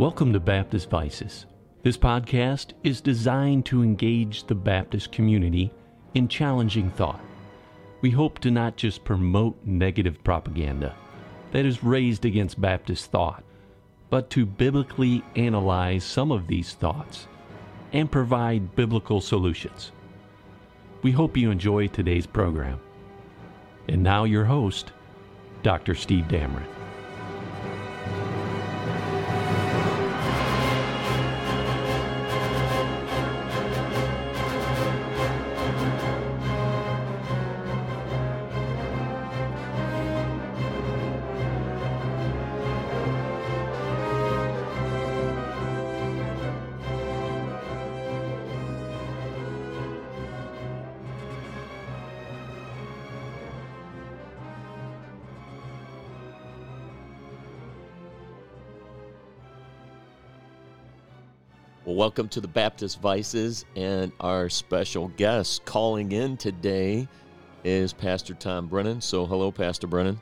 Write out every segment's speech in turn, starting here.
Welcome to Baptist Vices. This podcast is designed to engage the Baptist community in challenging thought. We hope to not just promote negative propaganda that is raised against Baptist thought, but to biblically analyze some of these thoughts and provide biblical solutions. We hope you enjoy today's program. And now, your host, Dr. Steve Damron. Welcome to the Baptist Vices, and our special guest calling in today is Pastor Tom Brennan. So, hello, Pastor Brennan.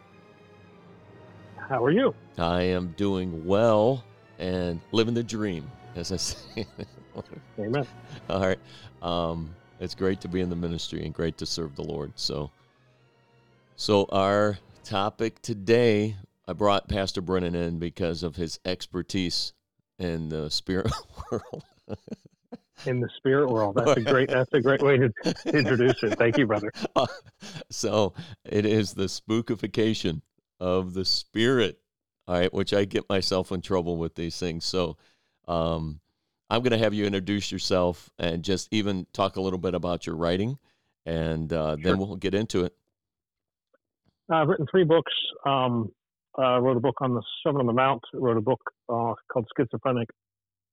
How are you? I am doing well and living the dream, as I say. Amen. All right. Um, it's great to be in the ministry and great to serve the Lord. So, so our topic today, I brought Pastor Brennan in because of his expertise in the spirit world. In the spirit world. That's a great that's a great way to introduce it. Thank you, brother. so it is the spookification of the spirit. All right, which I get myself in trouble with these things. So um, I'm going to have you introduce yourself and just even talk a little bit about your writing, and uh, Sure. then we'll get into it. I've written three books. Um, uh, wrote a book on the Sermon on the Mount. Wrote a book uh, called Schizophrenic: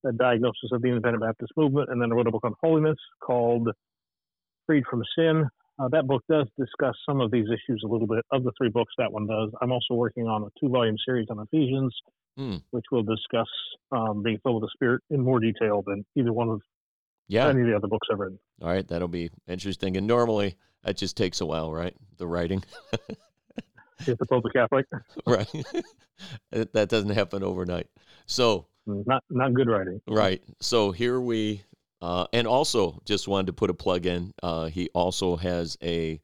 The Diagnosis of the Independent Baptist Movement, and then I wrote a book on holiness called Freed from Sin. Uh, that book does discuss some of these issues a little bit. Of the three books, that one does. I'm also working on a two-volume series on Ephesians, Hmm. which will discuss um, being filled with the Spirit in more detail than either one of Yeah. any of the other books I've written. All right, that'll be interesting. And normally that just takes a while, right? The writing, If the Pope a Catholic, right? That doesn't happen overnight. So not not good writing. Right. So here we, uh, and also just wanted to put a plug in. Uh, he also has a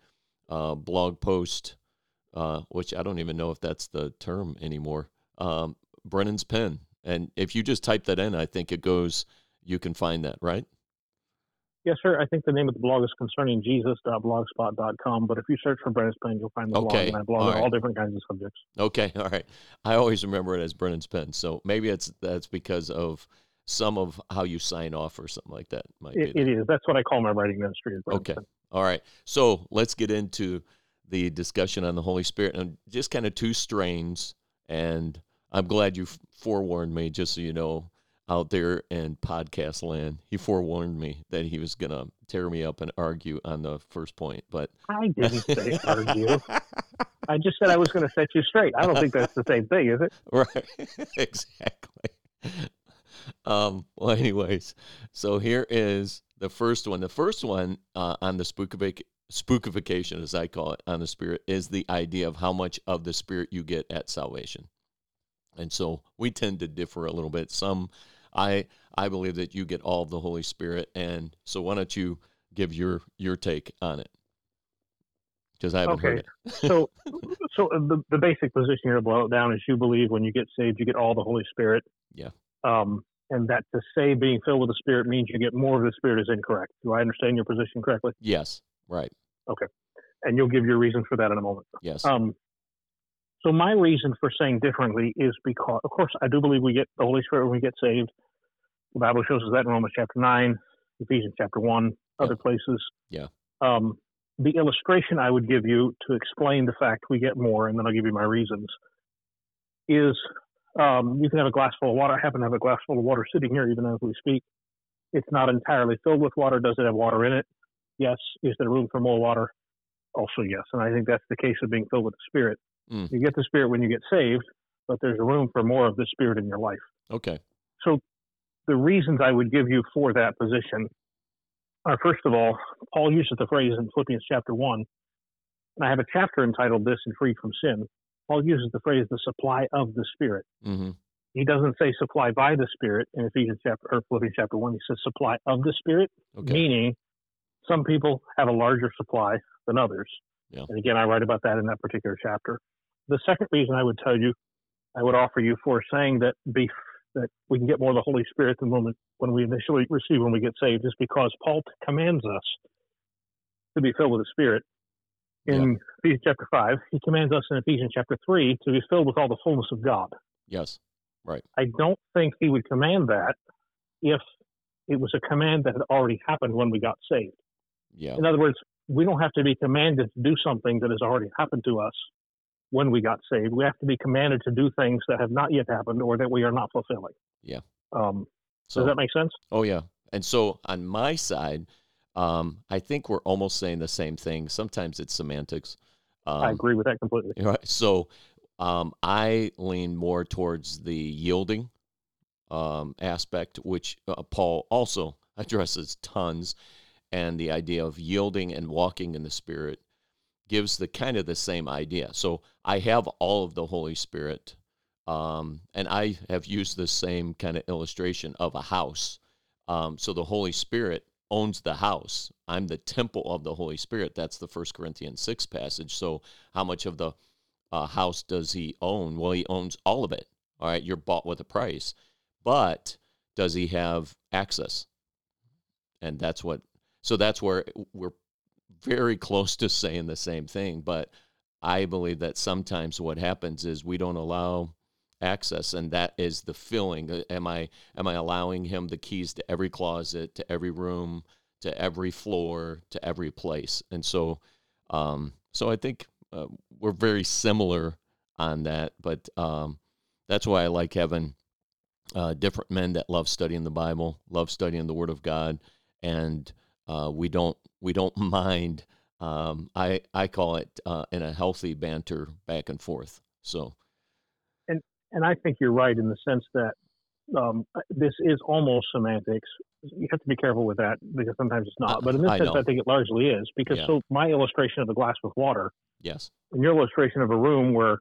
uh, blog post, uh, which I don't even know if that's the term anymore. Um, Brennan's Pen, and if you just type that in, I think it goes. You can find that, right? Yes, sir. I think the name of the blog is concerning Jesus.blogspot.com. But if you search for Brennan's Pen, you'll find the blog, Okay. and I blog All on right. all different kinds of subjects. Okay. All right. I always remember it as Brennan's Pen. So maybe it's that's because of some of how you sign off or something like that. Might It, it is. That's what I call my writing ministry. Is Okay. Pen. All right. So let's get into the discussion on the Holy Spirit and just kind of two strains. And I'm glad you forewarned me, just so you know, out there in podcast land. He forewarned me that he was going to tear me up and argue on the first point. But I didn't say argue. I just said I was going to set you straight. I don't think that's the same thing, is it? right. exactly. Um, well, anyways, so here is the first one. The first one uh, on the spookific- spookification, as I call it, on the spirit, is the idea of how much of the spirit you get at salvation. And so we tend to differ a little bit. Some, I, I believe that you get all of the Holy Spirit, and so why don't you give your your take on it? Because I haven't heard it. So, so uh, the, the basic position here to blow it down is you believe when you get saved, you get all the Holy Spirit. Yeah. Um, and that to say being filled with the Spirit means you get more of the Spirit is incorrect. Do I understand your position correctly? Yes. Right. Okay. And you'll give your reason for that in a moment. Yes. Um, so my reason for saying differently is because, of course, I do believe we get the Holy Spirit when we get saved. The Bible shows us that in Romans chapter nine, Ephesians chapter one, other places. Yeah. Um, the illustration I would give you to explain the fact we get more, and then I'll give you my reasons, is um, you can have a glass full of water. I happen to have a glass full of water sitting here even as we speak. It's not entirely filled with water. Does it have water in it? Yes. Is there room for more water? Also, yes. And I think that's the case of being filled with the Spirit. Mm. You get the Spirit when you get saved, but there's room for more of the Spirit in your life. okay. So, the reasons I would give you for that position are first of all, Paul uses the phrase in Philippians chapter 1, and I have a chapter entitled This and Freed from Sin. Paul uses the phrase the supply of the Spirit. Mm-hmm. he doesn't say supply by the Spirit in Ephesians chapter or Philippians chapter one. He says supply of the Spirit, Okay. meaning some people have a larger supply than others. Yeah. And again, I write about that in that particular chapter. The second reason I would tell you, I would offer you for saying that be, that we can get more of the Holy Spirit than when we, when we initially receive when we get saved is because Paul commands us to be filled with the Spirit. In Ephesians chapter 5, he commands us in Ephesians chapter 3 to be filled with all the fullness of God. Yes. Right. I don't think he would command that if it was a command that had already happened when we got saved. Yeah. In other words, we don't have to be commanded to do something that has already happened to us when we got saved. We have to be commanded to do things that have not yet happened or that we are not fulfilling. Yeah. Um, So does that make sense? Oh yeah. And so on my side, um, I think we're almost saying the same thing. Sometimes it's semantics. Um, I agree with that completely. Right. So um, I lean more towards the yielding um, aspect, which uh, Paul also addresses tons, and the idea of yielding and walking in the Spirit gives the kind of the same idea. So I have all of the Holy Spirit, um, and I have used the same kind of illustration of a house. Um, so the Holy Spirit owns the house. I'm the temple of the Holy Spirit. That's the First Corinthians six passage. So how much of the uh, house does he own? Well, he owns all of it. All right, you're bought with a price, but does he have access? And that's what. So that's where we're very close to saying the same thing. But I believe that sometimes what happens is we don't allow access, and that is the filling. Uh, Am I am I allowing him the keys to every closet, to every room, to every floor, to every place? And so, um, so I think uh, we're very similar on that. But um, that's why I like having uh, different men that love studying the Bible, love studying the Word of God, and uh, we don't we don't mind. Um, I I call it uh, in a healthy banter back and forth. So And and I think you're right in the sense that um, this is almost semantics. You have to be careful with that because sometimes it's not. Uh, But in this I sense, know. I think it largely is because Yeah. so my illustration of the glass with water yes, in your illustration of a room where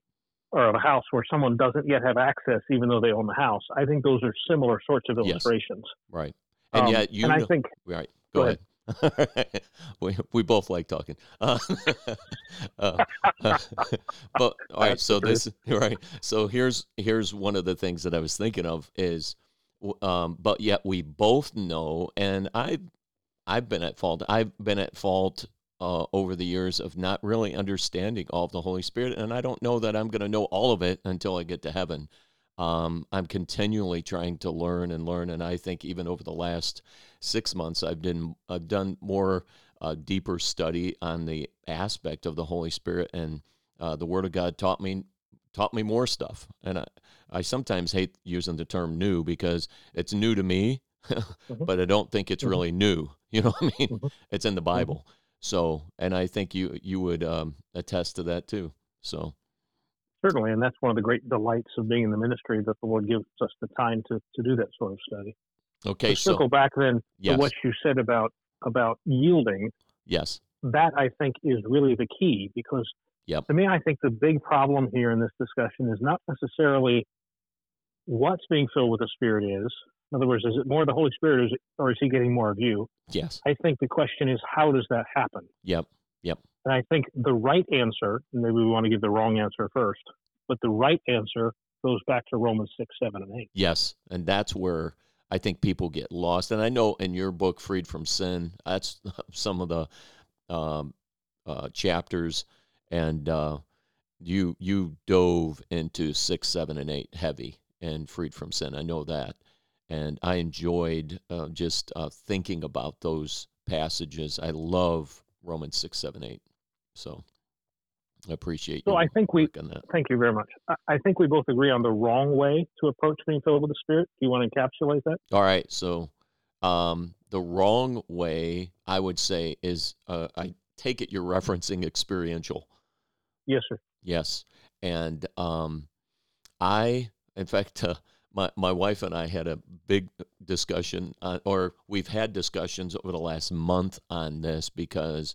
or of a house where someone doesn't yet have access even though they own the house i think those are similar sorts of Yes. illustrations right. And Um, yet you and i think Right. Go Go, ahead. we we both like talking. Uh, uh, but all right, so this right. So here's here's one of the things that I was thinking of is, um, but yet we both know, and I, I've been at fault. I've been at fault uh, over the years of not really understanding all of the Holy Spirit, and I don't know that I'm going to know all of it until I get to heaven. Um, I'm continually trying to learn and learn, and I think even over the last six months, I've done I've done more uh, deeper study on the aspect of the Holy Spirit, and uh, the Word of God taught me taught me more stuff. And I, I sometimes hate using the term new because it's new to me, but I don't think it's Mhm. really new. You know what I mean? Mhm. It's in the Bible. So, and I think you you would um, attest to that too. So, certainly and that's one of the great delights of being in the ministry that the lord gives us the time to, to do that sort of study. Okay, to circle so back then yes, to what you said about about yielding yes, that i think is really the key because Yep. to me i think the big problem here in this discussion is not necessarily what's being filled with the spirit is. In other words is it more the holy spirit or is, it, or is he getting more of you? Yes, i think the question is how does that happen? Yep. yep, and i think the right answer maybe we want to give the wrong answer first but the right answer goes back to romans 6 7 and 8 yes, and that's where I think people get lost. And I know in your book, Freed from Sin, that's some of the um, uh, chapters, and uh, you you dove into six, seven, and eight heavy and Freed from Sin. I know that, and I enjoyed uh, just uh, thinking about those passages. I love Romans six, seven, eight. So I appreciate. So I think we- thank you very much I, I think we both agree on the wrong way to approach being filled with the spirit do you want to encapsulate that All right. So, um, the wrong way I would say is uh, I take it you're referencing experiential. yes sir Yes, and um, I, in fact, uh, my my wife and I had a big discussion, uh, or we've had discussions over the last month on this because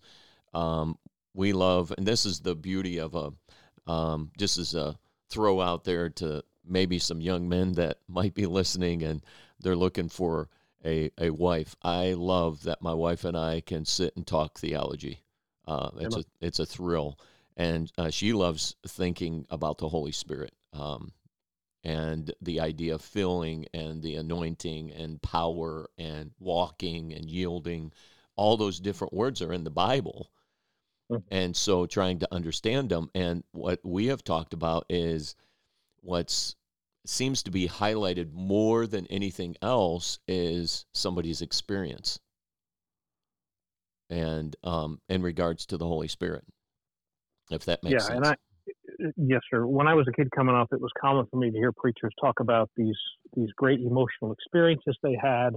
um, we love, and this is the beauty of a, um, just as a throw out there to maybe some young men that might be listening and they're looking for a, a wife. I love that my wife and I can sit and talk theology. Uh, it's a it's a thrill, and uh, she loves thinking about the Holy Spirit um, and the idea of filling and the anointing and power and walking and yielding. All those different words are in the Bible, mm-hmm. and so trying to understand them. And what we have talked about is what's seems to be highlighted more than anything else is somebody's experience and um, in regards to the Holy Spirit, if that makes yeah, sense. and I, yes, sir. When I was a kid coming up, it was common for me to hear preachers talk about these these great emotional experiences they had.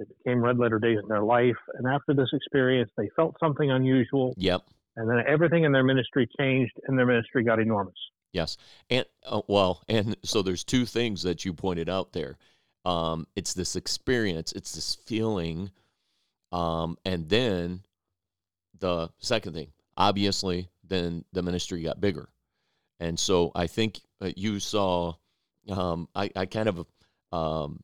They became red letter days in their life, and after this experience, they felt something unusual. Yep. And then everything in their ministry changed, and their ministry got enormous. Yes, and uh, well, and so there's two things that you pointed out there. Um, it's this experience, it's this feeling, um, and then the second thing, obviously, then the ministry got bigger, and so I think uh, you saw. Um, I, I kind of um,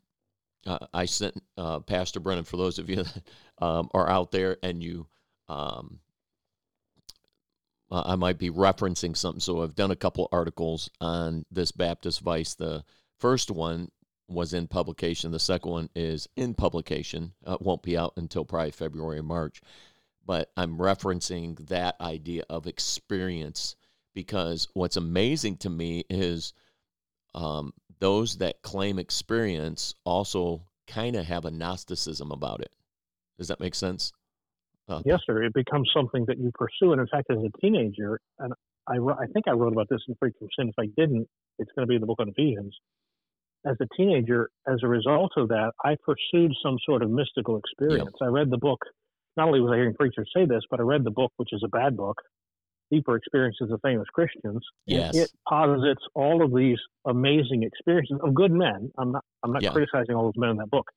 uh, I sent uh, Pastor Brennan for those of you that um, are out there and you um, I might be referencing something. So I've done a couple articles on this Baptist Vice. The first one was in publication. The second one is in publication. Uh, won't be out until probably February or March. But I'm referencing that idea of experience because what's amazing to me is um, those that claim experience also kind of have a Gnosticism about it. Does that make sense? Uh, yes, sir. It becomes something that you pursue. And in fact, as a teenager, and I, I think I wrote about this in Freed from Sin. If I didn't, it's going to be in the book on Ephesians. As a teenager, as a result of that, I pursued some sort of mystical experience. Yep. I read the book. Not only was I hearing preachers say this, but I read the book, which is a bad book, Deeper Experiences of Famous Christians. Yes. It posits all of these amazing experiences of good men. I'm not. I'm not yeah. criticizing all those men in that book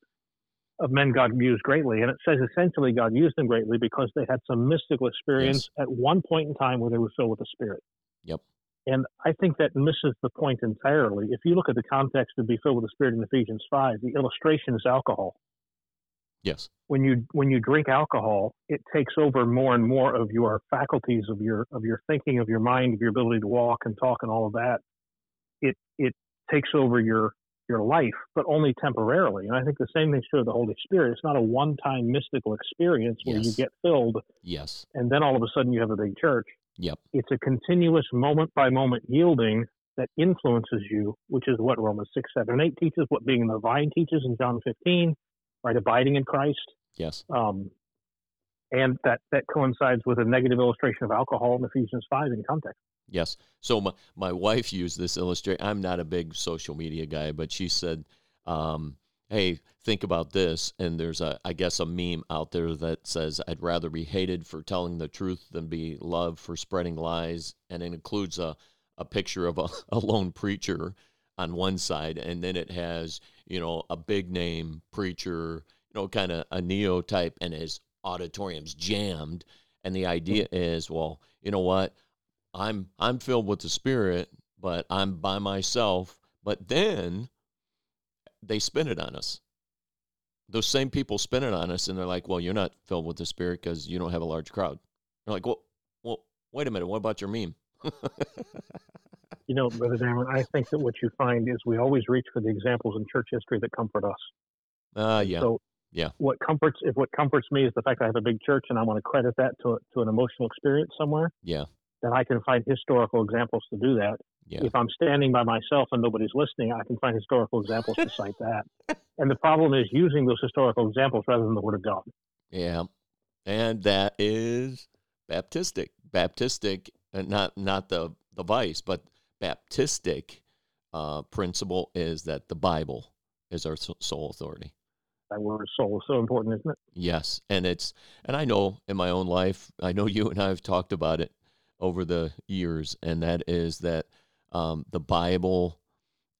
of men God used greatly. And it says essentially God used them greatly because they had some mystical experience yes. at one point in time where they were filled with the Spirit. Yep. And I think that misses the point entirely. If you look at the context of be filled with the Spirit in Ephesians 5, the illustration is alcohol. Yes. When you when you drink alcohol, it takes over more and more of your faculties of your of your thinking, of your mind, of your ability to walk and talk and all of that. It it takes over your your life, but only temporarily. And I think the same thing's true of the Holy Spirit. It's not a one time mystical experience where yes. you get filled. Yes. And then all of a sudden you have a big church. Yep. It's a continuous moment by moment yielding that influences you, which is what Romans 6, 7, and 8 teaches, what being in the vine teaches in John 15, right? Abiding in Christ. Yes. Um, and that, that coincides with a negative illustration of alcohol in Ephesians 5 in context. Yes. So my, my wife used this illustration. I'm not a big social media guy, but she said, um, hey, think about this. And there's a, I guess, a meme out there that says, I'd rather be hated for telling the truth than be loved for spreading lies. And it includes a, a picture of a, a lone preacher on one side. And then it has, you know, a big name preacher, you know, kind of a neo type, and his auditorium's jammed. And the mm-hmm. idea is, well, you know what? I'm I'm filled with the Spirit, but I'm by myself. But then they spin it on us. Those same people spin it on us, and they're like, "Well, you're not filled with the Spirit because you don't have a large crowd." They're like, "Well, well, wait a minute. What about your meme?" you know, Brother Darren, I think that what you find is we always reach for the examples in church history that comfort us. Uh, yeah. So yeah. What comforts if what comforts me is the fact I have a big church and I want to credit that to to an emotional experience somewhere. Yeah then I can find historical examples to do that. Yeah. If I'm standing by myself and nobody's listening, I can find historical examples to cite that. And the problem is using those historical examples rather than the Word of God. Yeah, and that is Baptistic. Baptistic, uh, not not the the vice, but Baptistic uh, principle is that the Bible is our sole authority. That word soul is so important, isn't it? Yes, and it's and I know in my own life, I know you and I have talked about it over the years, and that is that um, the Bible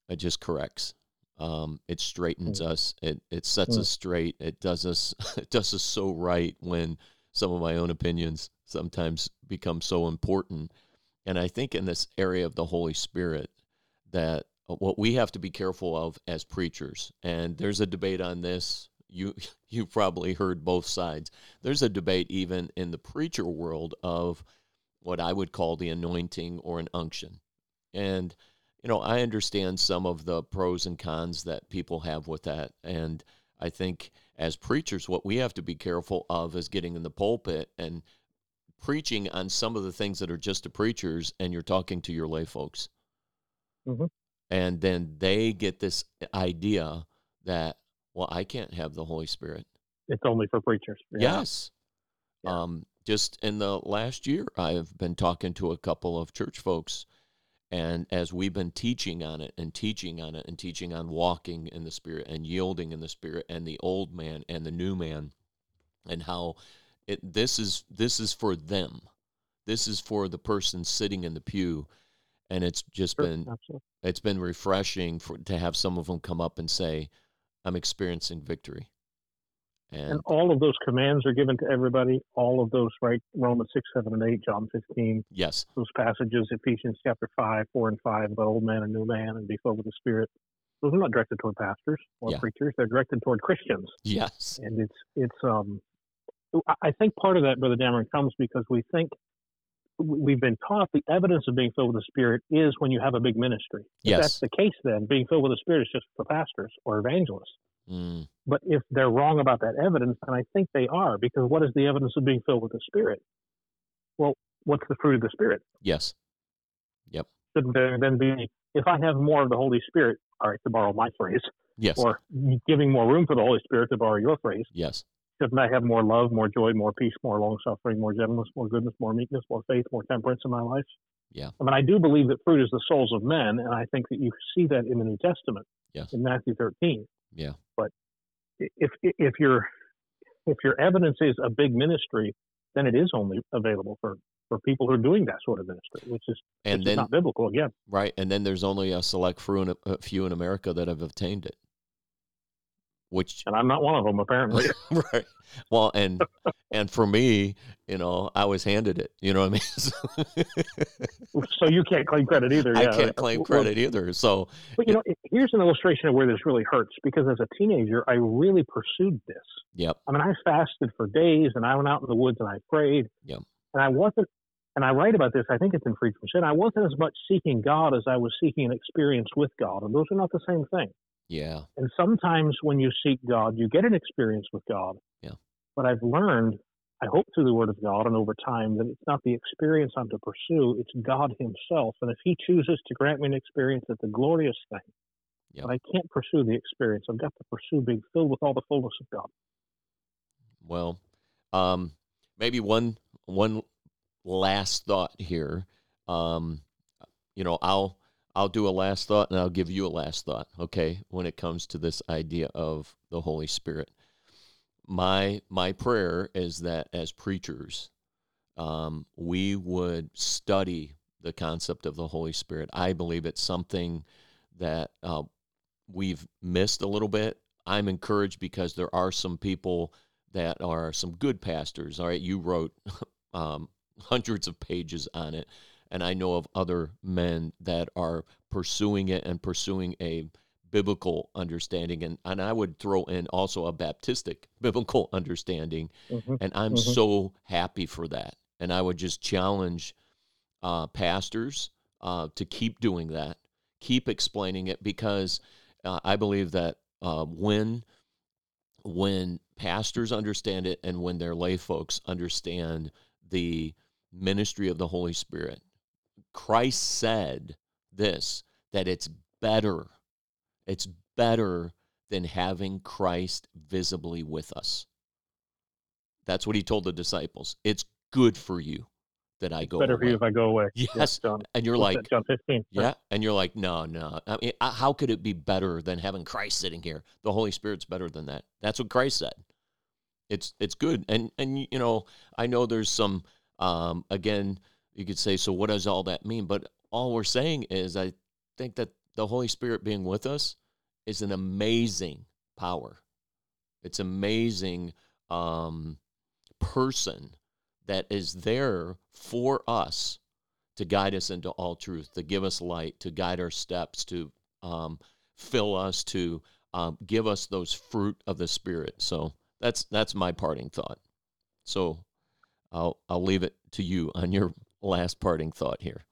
it just corrects. Um, it straightens mm. us. It it sets mm. us straight. It does us it does us so right when some of my own opinions sometimes become so important. And I think in this area of the Holy Spirit that uh, what we have to be careful of as preachers, and there's a debate on this. You you probably heard both sides. There's a debate even in the preacher world of what I would call the anointing or an unction. And you know, I understand some of the pros and cons that people have with that. And I think as preachers, what we have to be careful of is getting in the pulpit and preaching on some of the things that are just to preachers, and you're talking to your lay folks. Mhm. And then they get this idea that, well, I can't have the Holy Spirit. It's only for preachers. Yeah. Yes. Yeah. Um, just in the last year, I've been talking to a couple of church folks, and as we've been teaching on it and teaching on it and teaching on walking in the Spirit and yielding in the Spirit and the old man and the new man, and how it this is this is for them, this is for the person sitting in the pew, and it's just been absolutely. it's been refreshing for to have some of them come up and say, "I'm experiencing victory," and, And all of those commands are given to everybody. All of those, right? Romans 6, 7, and 8, John 15, yes, those passages, Ephesians chapter 5, 4, and 5, about old man and new man and be filled with the Spirit. Those are not directed toward pastors or Yeah. preachers. They're directed toward Christians. yes, And it's, it's, um, I- I think part of that, Brother Dameron, comes because we think we- we've been taught the evidence of being filled with the Spirit is when you have a big ministry. If Yes. that's the case, then being filled with the Spirit is just for pastors or evangelists. mm, But if they're wrong about that evidence, and I think they are, because what is the evidence of being filled with the Spirit? Well, what's the fruit of the Spirit? yes, Yep. Shouldn't there then be, if I have more of the Holy Spirit, all right, to borrow my phrase, yes, or giving more room for the Holy Spirit, to borrow your phrase, yes, shouldn't I have more love, more joy, more peace, more long suffering, more gentleness, more goodness, more meekness, more faith, more temperance in my life? Yeah. I mean, I do believe that fruit is the souls of men, and I think that you see that in the New Testament, Yes. in Matthew 13. yeah, But if if your if your evidence is a big ministry, then it is only available for for people who are doing that sort of ministry, which is and which then is not biblical again. right, and then there's only a select few in, a few in America that have obtained it, which And I'm not one of them, apparently. right, well, and and for me, you know, I was handed it. You know what I mean? So, so you can't claim credit either. I yeah. can't claim Well, credit either. So But you know, here's an illustration of where this really hurts because as a teenager, I really pursued this. yep, I mean, I fasted for days, and I went out in the woods and I prayed. Yeah. And I wasn't, and I write about this. I think it's in Freed from Sin. I wasn't as much seeking God as I was seeking an experience with God, and those are not the same thing. Yeah, And sometimes when you seek God, you get an experience with God. Yeah. But I've learned, I hope through the Word of God and over time, that it's not the experience I'm to pursue, it's God Himself. And if He chooses to grant me an experience, it's a glorious thing. Yeah. But I can't pursue the experience. I've got to pursue being filled with all the fullness of God. Well, um, maybe one one last thought here. Um, you know, I'll I'll do a last thought and I'll give you a last thought. Okay, when it comes to this idea of the Holy Spirit, my my prayer is that as preachers, um, we would study the concept of the Holy Spirit. I believe it's something that uh, we've missed a little bit. I'm encouraged because there are some people that are some good pastors. All right, you wrote um, hundreds of pages on it, and I know of other men that are pursuing it and pursuing a biblical understanding, and and I would throw in also a Baptistic biblical understanding, Mhm. and I'm Mhm. so happy for that. And I would just challenge uh, pastors uh, to keep doing that, keep explaining it, because uh, I believe that uh, when when pastors understand it and when their lay folks understand the ministry of the Holy Spirit, Christ said this that it's better, it's better than having Christ visibly with us. That's what he told the disciples. It's good for you that I go Better for you if I go away. Yes. John. and you're like, John 15. yeah, and you're like, no, no. I mean, how could it be better than having Christ sitting here? The Holy Spirit's better than that. That's what Christ said. It's it's good, and and you know, I know there's some. Um, again, you could say, so what does all that mean? But all we're saying is, I think that the Holy Spirit being with us is an amazing power. It's amazing um, person that is there for us to guide us into all truth, to give us light, to guide our steps, to um, fill us, to um, give us those fruit of the Spirit. So that's that's my parting thought. So I'll I'll leave it to you on your last parting thought here.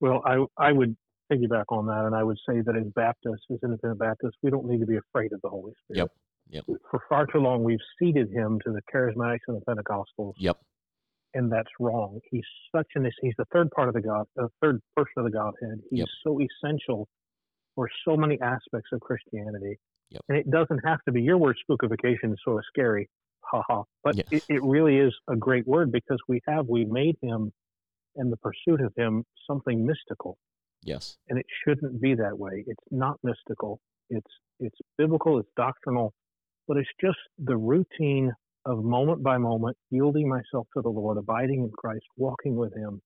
Well, I I would piggyback on that, and I would say that as Baptists, as independent Baptists, we don't need to be afraid of the Holy Spirit. Yep. Yep. For far too long, we've ceded him to the charismatics and the Pentecostals. Yep. And that's wrong. He's such an he's the third part of the God, the third person of the Godhead. He's Yep. so essential for so many aspects of Christianity. Yep. And it doesn't have to be your word spookification is sort of scary, haha. But Yeah. it, it really is a great word because we have we made him and the pursuit of him something mystical Yes. and it shouldn't be that way. It's not mystical. It's it's biblical. It's doctrinal, but it's just the routine of moment by moment yielding myself to the Lord, abiding in Christ, walking with Him.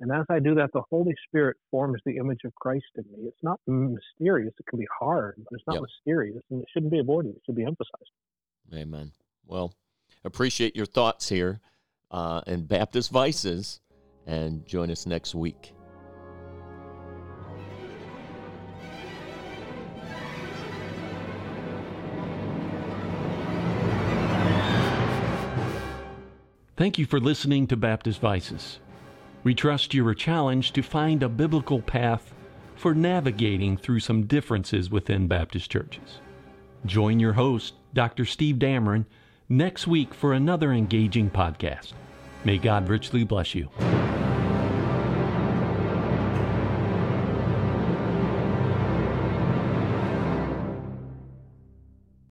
And as I do that, the Holy Spirit forms the image of Christ in me. It's not mysterious. It can be hard, but it's not Yep. mysterious, and it shouldn't be avoided. It should be emphasized. Amen. Well, appreciate your thoughts here uh, in Baptist Vices, and join us next week. Thank you for listening to Baptist Vices. We trust you were challenged to find a biblical path for navigating through some differences within Baptist churches. Join your host, Dr. Steve Dameron, next week for another engaging podcast. May God richly bless you.